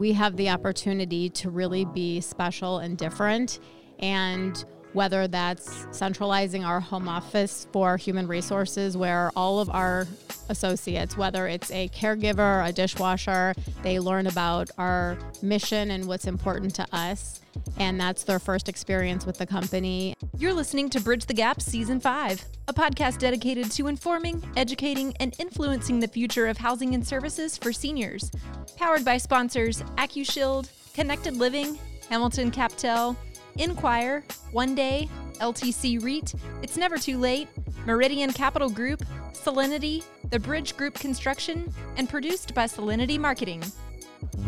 we have the opportunity to really be special and different. And whether that's centralizing our home office for human resources, where all of our associates, whether it's a caregiver, a dishwasher, they learn about our mission and what's important to us. And that's their first experience with the company. You're listening to Bridge the Gap Season 5, a podcast dedicated to informing, educating, and influencing the future of housing and services for seniors. Powered by sponsors AccuShield, Connected Living, Hamilton Captel, Enquire, One Day, LTC REIT, It's Never Too Late, Meridian Capital Group, Solinity, The Bridge Group Construction, and produced by Solinity Marketing.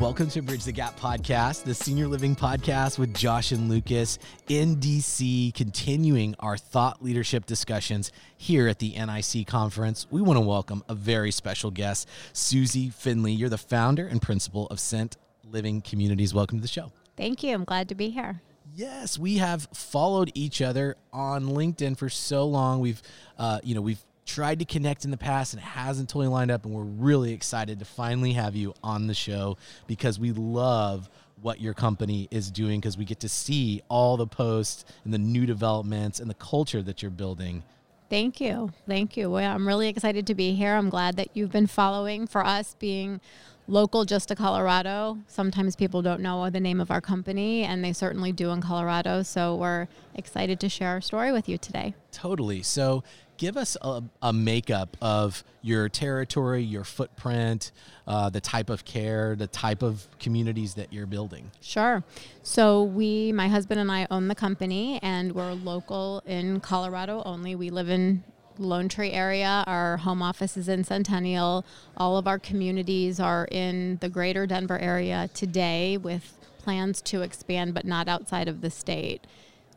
Welcome to Bridge the Gap podcast, the senior living podcast with Josh and Lucas in DC, continuing our thought leadership discussions here at the NIC conference. We want to welcome a very special guest, Susie Finley. You're the founder and principal of Ascent Living Communities. Welcome to the show. Thank you. I'm glad to be here. Yes, we have followed each other on LinkedIn for so long. We've, uh, you know, we've tried to connect in the past and it hasn't totally lined up. And we're really excited to finally have you on the show because we love what your company is doing because we get to see all the posts and the new developments and the culture that you're building. Thank you. Thank you. Well, I'm really excited to be here. I'm glad that you've been following for us being local just to Colorado. Sometimes people don't know the name of our company, and they certainly do in Colorado. So we're excited to share our story with you today. Totally. So give us a, a makeup of your territory, your footprint, uh, the type of care, the type of communities that you're building. Sure. So we, my husband and I, own the company, and we're local in Colorado only. We live in Lone Tree area. Our home office is in Centennial. All of our communities are in the greater Denver area today with plans to expand, but not outside of the state.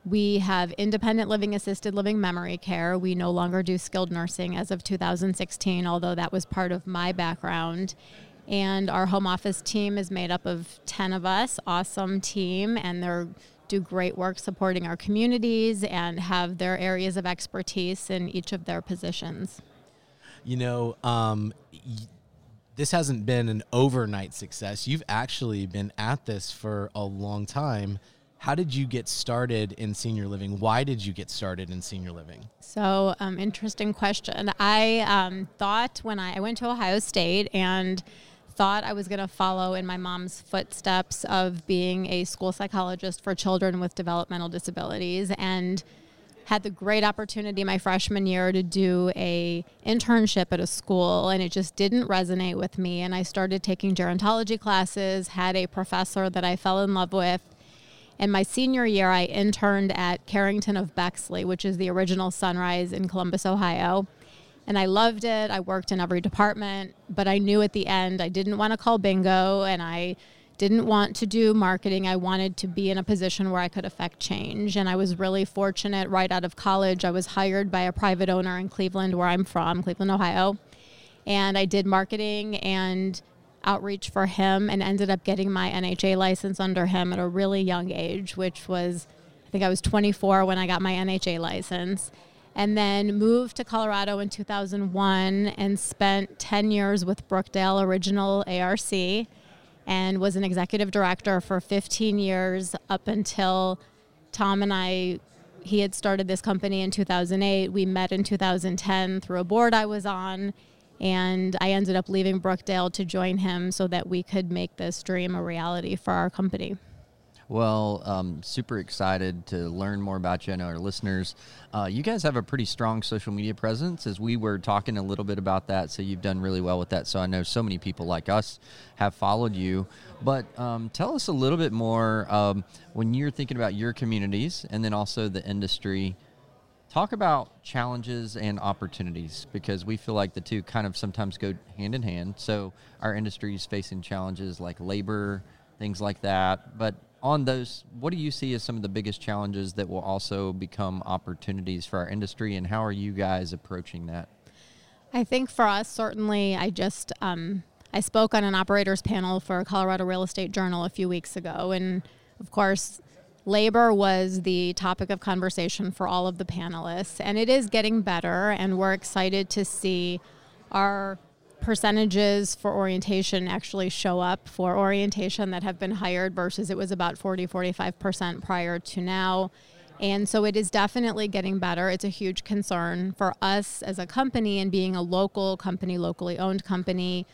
We have independent living, assisted living, memory care. We no longer do skilled nursing as of 2016, although that was part of my background. And our home office team is made up of 10 of us, awesome team, and they're do great work supporting our communities and have their areas of expertise in each of their positions. You know, um, this hasn't been an overnight success. You've actually been at this for a long time. How did you get started in senior living? Why did you get started in senior living? So, um, interesting question. I um, thought when I, I went to Ohio State and thought I was going to follow in my mom's footsteps of being a school psychologist for children with developmental disabilities and had the great opportunity my freshman year to do a internship at a school and it just didn't resonate with me and I started taking gerontology classes, had a professor that I fell in love with. And my senior year I interned at Karrington of Bexley, which is the original Sunrise in Columbus, Ohio and I loved it. I worked in every department, but I knew at the end I didn't want to call bingo and I didn't want to do marketing. I wanted to be in a position where I could affect change. And I was really fortunate right out of college. I was hired by a private owner in Cleveland, where I'm from, Cleveland, Ohio. And I did marketing and outreach for him and ended up getting my NHA license under him at a really young age, which was, I think I was 24 when I got my NHA license and then moved to Colorado in 2001 and spent 10 years with Brookdale Original ARC and was an executive director for 15 years up until Tom and I he had started this company in 2008. We met in 2010 through a board I was on and I ended up leaving Brookdale to join him so that we could make this dream a reality for our company. Well, um, super excited to learn more about you. and our listeners, uh, you guys have a pretty strong social media presence as we were talking a little bit about that. So you've done really well with that. So I know so many people like us have followed you. But um, tell us a little bit more um, when you're thinking about your communities and then also the industry. Talk about challenges and opportunities because we feel like the two kind of sometimes go hand in hand. So our industry is facing challenges like labor, things like that. But on those, what do you see as some of the biggest challenges that will also become opportunities for our industry, and how are you guys approaching that? I think for us, certainly, I just um, I spoke on an operators panel for Colorado Real Estate Journal a few weeks ago, and of course, labor was the topic of conversation for all of the panelists, and it is getting better, and we're excited to see our percentages for orientation actually show up for orientation that have been hired versus it was about 40 45% prior to now. And so it is definitely getting better. It's a huge concern for us as a company and being a local company locally owned company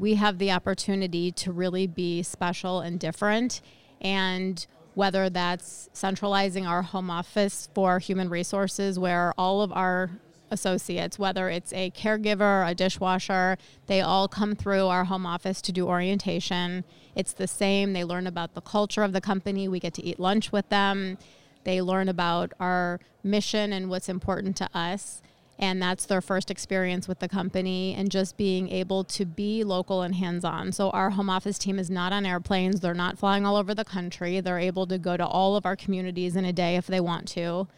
we have the opportunity to really be special and different. And whether that's centralizing our home office for human resources where all of our associates, whether it's a caregiver, a dishwasher, they all come through our home office to do orientation. It's the same. They learn about the culture of the company. We get to eat lunch with them. They learn about our mission and what's important to us. And that's their first experience with the company and just being able to be local and hands on. So, our home office team is not on airplanes, they're not flying all over the country. They're able to go to all of our communities in a day if they want to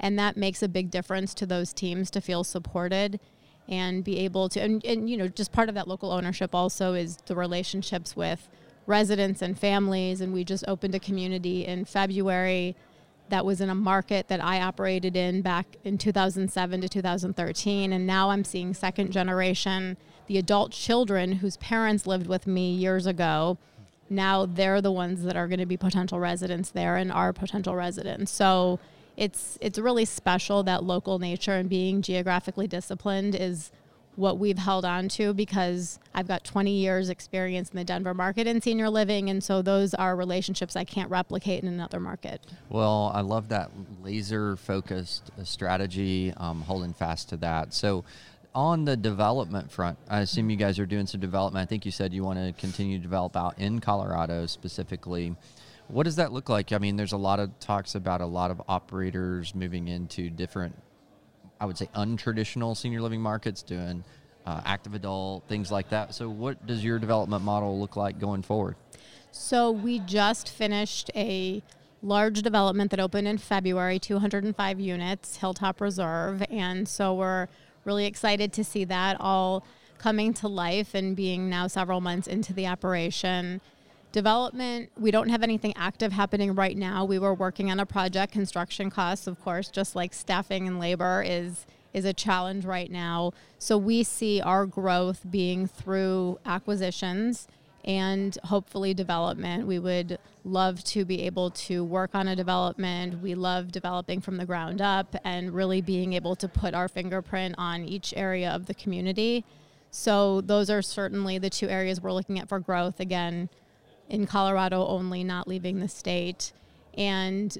and that makes a big difference to those teams to feel supported and be able to and, and you know just part of that local ownership also is the relationships with residents and families. And we just opened a community in february that was in a market that i operated in back in 2007 to 2013 and now i'm seeing second generation the adult children whose parents lived with me years ago. Now they're the ones that are going to be potential residents there and are potential residents. So it's it's really special that local nature and being geographically disciplined is what we've held on to because I've got 20 years experience in the Denver market in senior living and so those are relationships I can't replicate in another market. Well, I love that laser focused uh, strategy, um, holding fast to that. So on the development front, I assume you guys are doing some development. I think you said you want to continue to develop out in Colorado specifically. What does that look like? I mean, there's a lot of talks about a lot of operators moving into different, I would say, untraditional senior living markets, doing uh, active adult, things like that. So, what does your development model look like going forward? So, we just finished a large development that opened in February, 205 units, Hilltop Reserve. And so, we're really excited to see that all coming to life and being now several months into the operation. Development, we don't have anything active happening right now. We were working on a project. Construction costs, of course, just like staffing and labor is is a challenge right now. So we see our growth being through acquisitions and hopefully development. We would love to be able to work on a development. We love developing from the ground up and really being able to put our fingerprint on each area of the community. So those are certainly the two areas we're looking at for growth. Again, in Colorado only, not leaving the state. And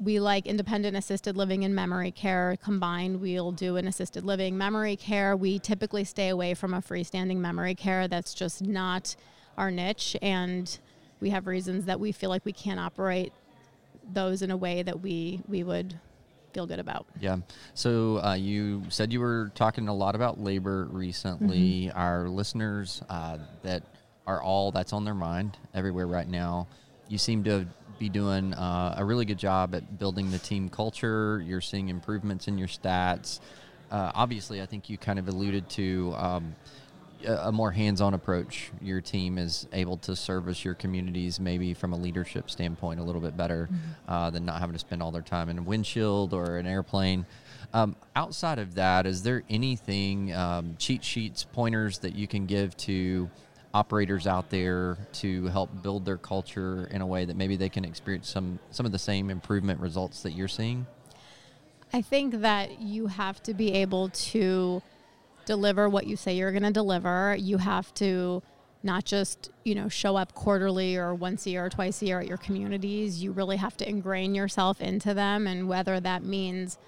we like independent assisted living and memory care combined. We'll do an assisted living memory care. We typically stay away from a freestanding memory care. That's just not our niche. And we have reasons that we feel like we can't operate those in a way that we, we would feel good about. Yeah. So uh, you said you were talking a lot about labor recently. Mm-hmm. Our listeners uh, that are all that's on their mind everywhere right now. You seem to be doing uh, a really good job at building the team culture. You're seeing improvements in your stats. Uh, obviously, I think you kind of alluded to um, a, more hands-on approach. Your team is able to service your communities maybe from a leadership standpoint a little bit better mm-hmm. uh, than not having to spend all their time in a windshield or an airplane. Um, outside of that, is there anything um, cheat sheets, pointers that you can give to operators out there to help build their culture in a way that maybe they can experience some some of the same improvement results that you're seeing? I think that you have to be able to deliver what you say you're going to deliver. You have to not just, you know, show up quarterly or once a year or twice a year at your communities. You really have to ingrain yourself into them and whether that means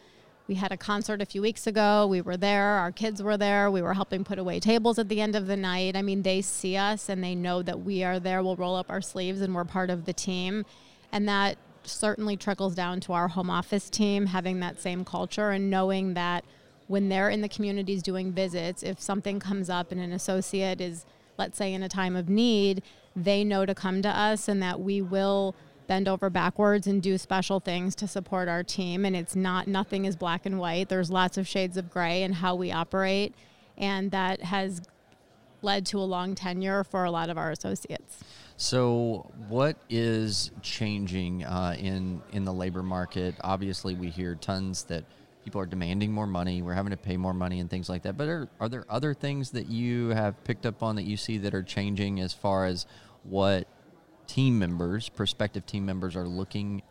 we had a concert a few weeks ago. We were there. Our kids were there. We were helping put away tables at the end of the night. I mean, they see us and they know that we are there. We'll roll up our sleeves and we're part of the team. And that certainly trickles down to our home office team having that same culture and knowing that when they're in the communities doing visits, if something comes up and an associate is, let's say, in a time of need, they know to come to us and that we will bend over backwards and do special things to support our team. And it's not, nothing is black and white. There's lots of shades of gray in how we operate. And that has led to a long tenure for a lot of our associates. So, what is changing uh, in in the labor market? Obviously, we hear tons that people are demanding more money. We're having to pay more money and things like that. But are, are there other things that you have picked up on that you see that are changing as far as what team members, prospective team members, are looking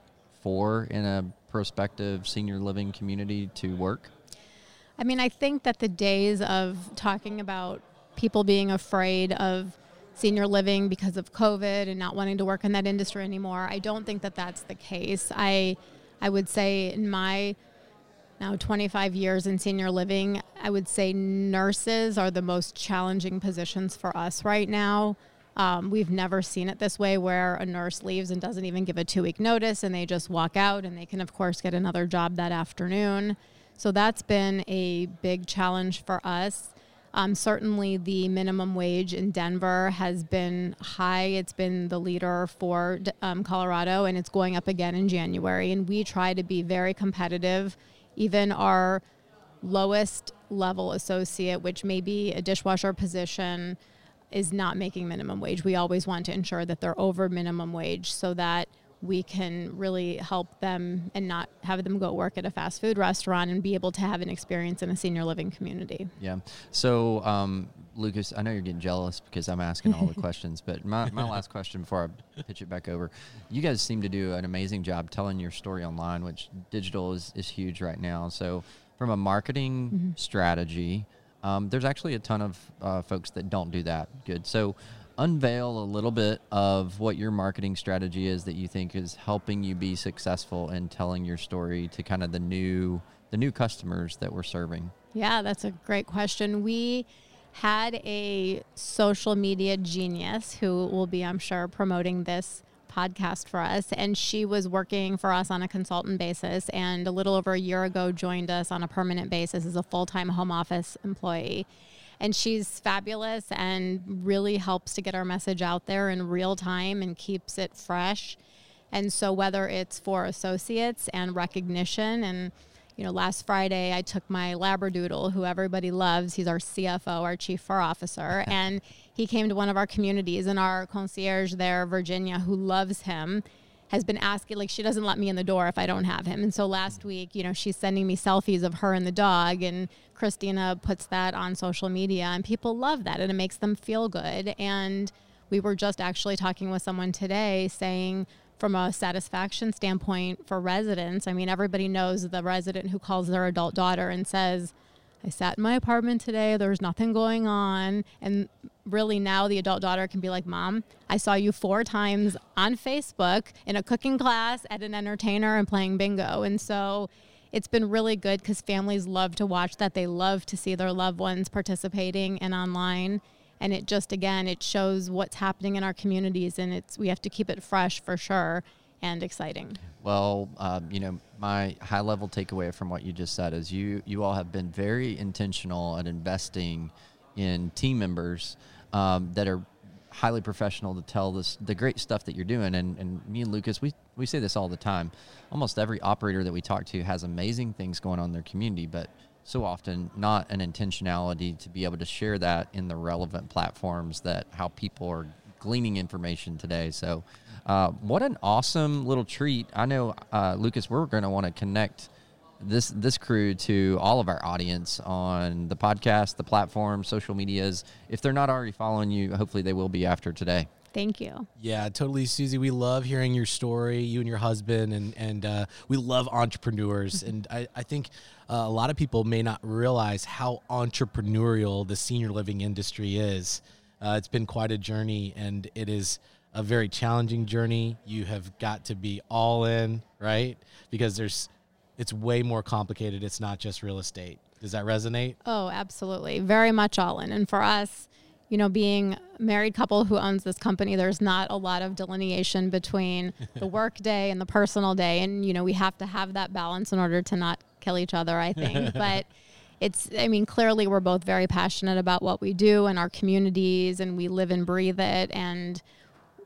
for in a prospective senior living community to work? I mean, I think that the days of talking about people being afraid of senior living because of COVID and not wanting to work in that industry anymore, I don't think that that's the case. I I would say in my now 25 years in senior living, I would say nurses are the most challenging positions for us right now. Um, we've never seen it this way where a nurse leaves and doesn't even give a two week notice and they just walk out and they can, of course, get another job that afternoon. So that's been a big challenge for us. Um, certainly, the minimum wage in Denver has been high. It's been the leader for um, Colorado, and it's going up again in January. And we try to be very competitive. Even our lowest level associate, which may be a dishwasher position, is not making minimum wage. We always want to ensure that they're over minimum wage so that we can really help them and not have them go work at a fast food restaurant and be able to have an experience in a senior living community. Yeah. So, um, Lucas, I know you're getting jealous because I'm asking all the questions, but my, my last question before I pitch it back over you guys seem to do an amazing job telling your story online, which digital is, is huge right now. So, from a marketing mm-hmm. strategy, um, there's actually a ton of uh, folks that don't do that good. So, unveil a little bit of what your marketing strategy is that you think is helping you be successful in telling your story to kind of the new the new customers that we're serving? Yeah, that's a great question. We had a social media genius who will be, I'm sure, promoting this podcast for us. And she was working for us on a consultant basis and a little over a year ago joined us on a permanent basis as a full time home office employee and she's fabulous and really helps to get our message out there in real time and keeps it fresh. And so whether it's for associates and recognition and you know, last Friday I took my Labradoodle, who everybody loves. He's our CFO, our chief fur officer, and he came to one of our communities, and our concierge there, Virginia, who loves him, has been asking like she doesn't let me in the door if I don't have him. And so last mm-hmm. week, you know, she's sending me selfies of her and the dog and Christina puts that on social media and people love that and it makes them feel good. And we were just actually talking with someone today saying from a satisfaction standpoint for residents, I mean everybody knows the resident who calls their adult daughter and says, I sat in my apartment today. there's nothing going on. And really now the adult daughter can be like, Mom, I saw you four times on Facebook in a cooking class, at an entertainer, and playing bingo. And so it's been really good because families love to watch that. They love to see their loved ones participating and online. And it just, again, it shows what's happening in our communities. And it's, we have to keep it fresh for sure and exciting. Well, um, you know, my high level takeaway from what you just said is you you all have been very intentional at investing in team members um, that are highly professional to tell this the great stuff that you're doing. And, and me and Lucas, we we say this all the time. Almost every operator that we talk to has amazing things going on in their community, but so often not an intentionality to be able to share that in the relevant platforms that how people are gleaning information today. So uh, what an awesome little treat! I know, uh, Lucas, we're going to want to connect this this crew to all of our audience on the podcast, the platform, social medias. If they're not already following you, hopefully they will be after today. Thank you. Yeah, totally, Susie. We love hearing your story, you and your husband, and and uh, we love entrepreneurs. and I, I think uh, a lot of people may not realize how entrepreneurial the senior living industry is. Uh, it's been quite a journey, and it is a very challenging journey. You have got to be all in, right? Because there's it's way more complicated. It's not just real estate. Does that resonate? Oh, absolutely. Very much all in. And for us, you know, being married couple who owns this company, there's not a lot of delineation between the work day and the personal day. And, you know, we have to have that balance in order to not kill each other, I think. but it's, I mean, clearly we're both very passionate about what we do and our communities and we live and breathe it. And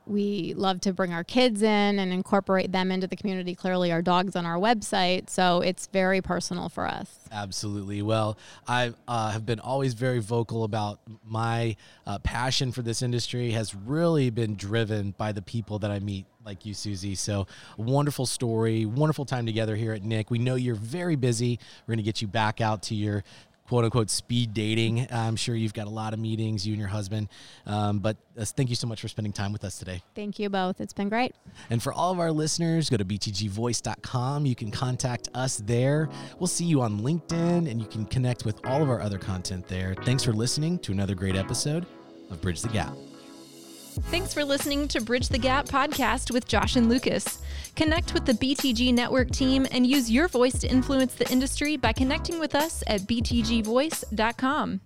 we love to bring our kids in and incorporate them into the community. Clearly, our dogs on our website. So it's very personal for us. Absolutely. Well, I uh, have been always very vocal about my uh, passion for this industry has really been driven by the people that I meet like you, Susie. So, wonderful story, wonderful time together here at NIC. We know you're very busy. We're going to get you back out to your quote unquote speed dating. I'm sure you've got a lot of meetings, you and your husband. Um, but uh, thank you so much for spending time with us today. Thank you both. It's been great. And for all of our listeners, go to btgvoice.com. You can contact us there. We'll see you on LinkedIn and you can connect with all of our other content there. Thanks for listening to another great episode of Bridge the Gap. Thanks for listening to Bridge the Gap podcast with Josh and Lucas. Connect with the BTG Network team and use your voice to influence the industry by connecting with us at btgvoice.com.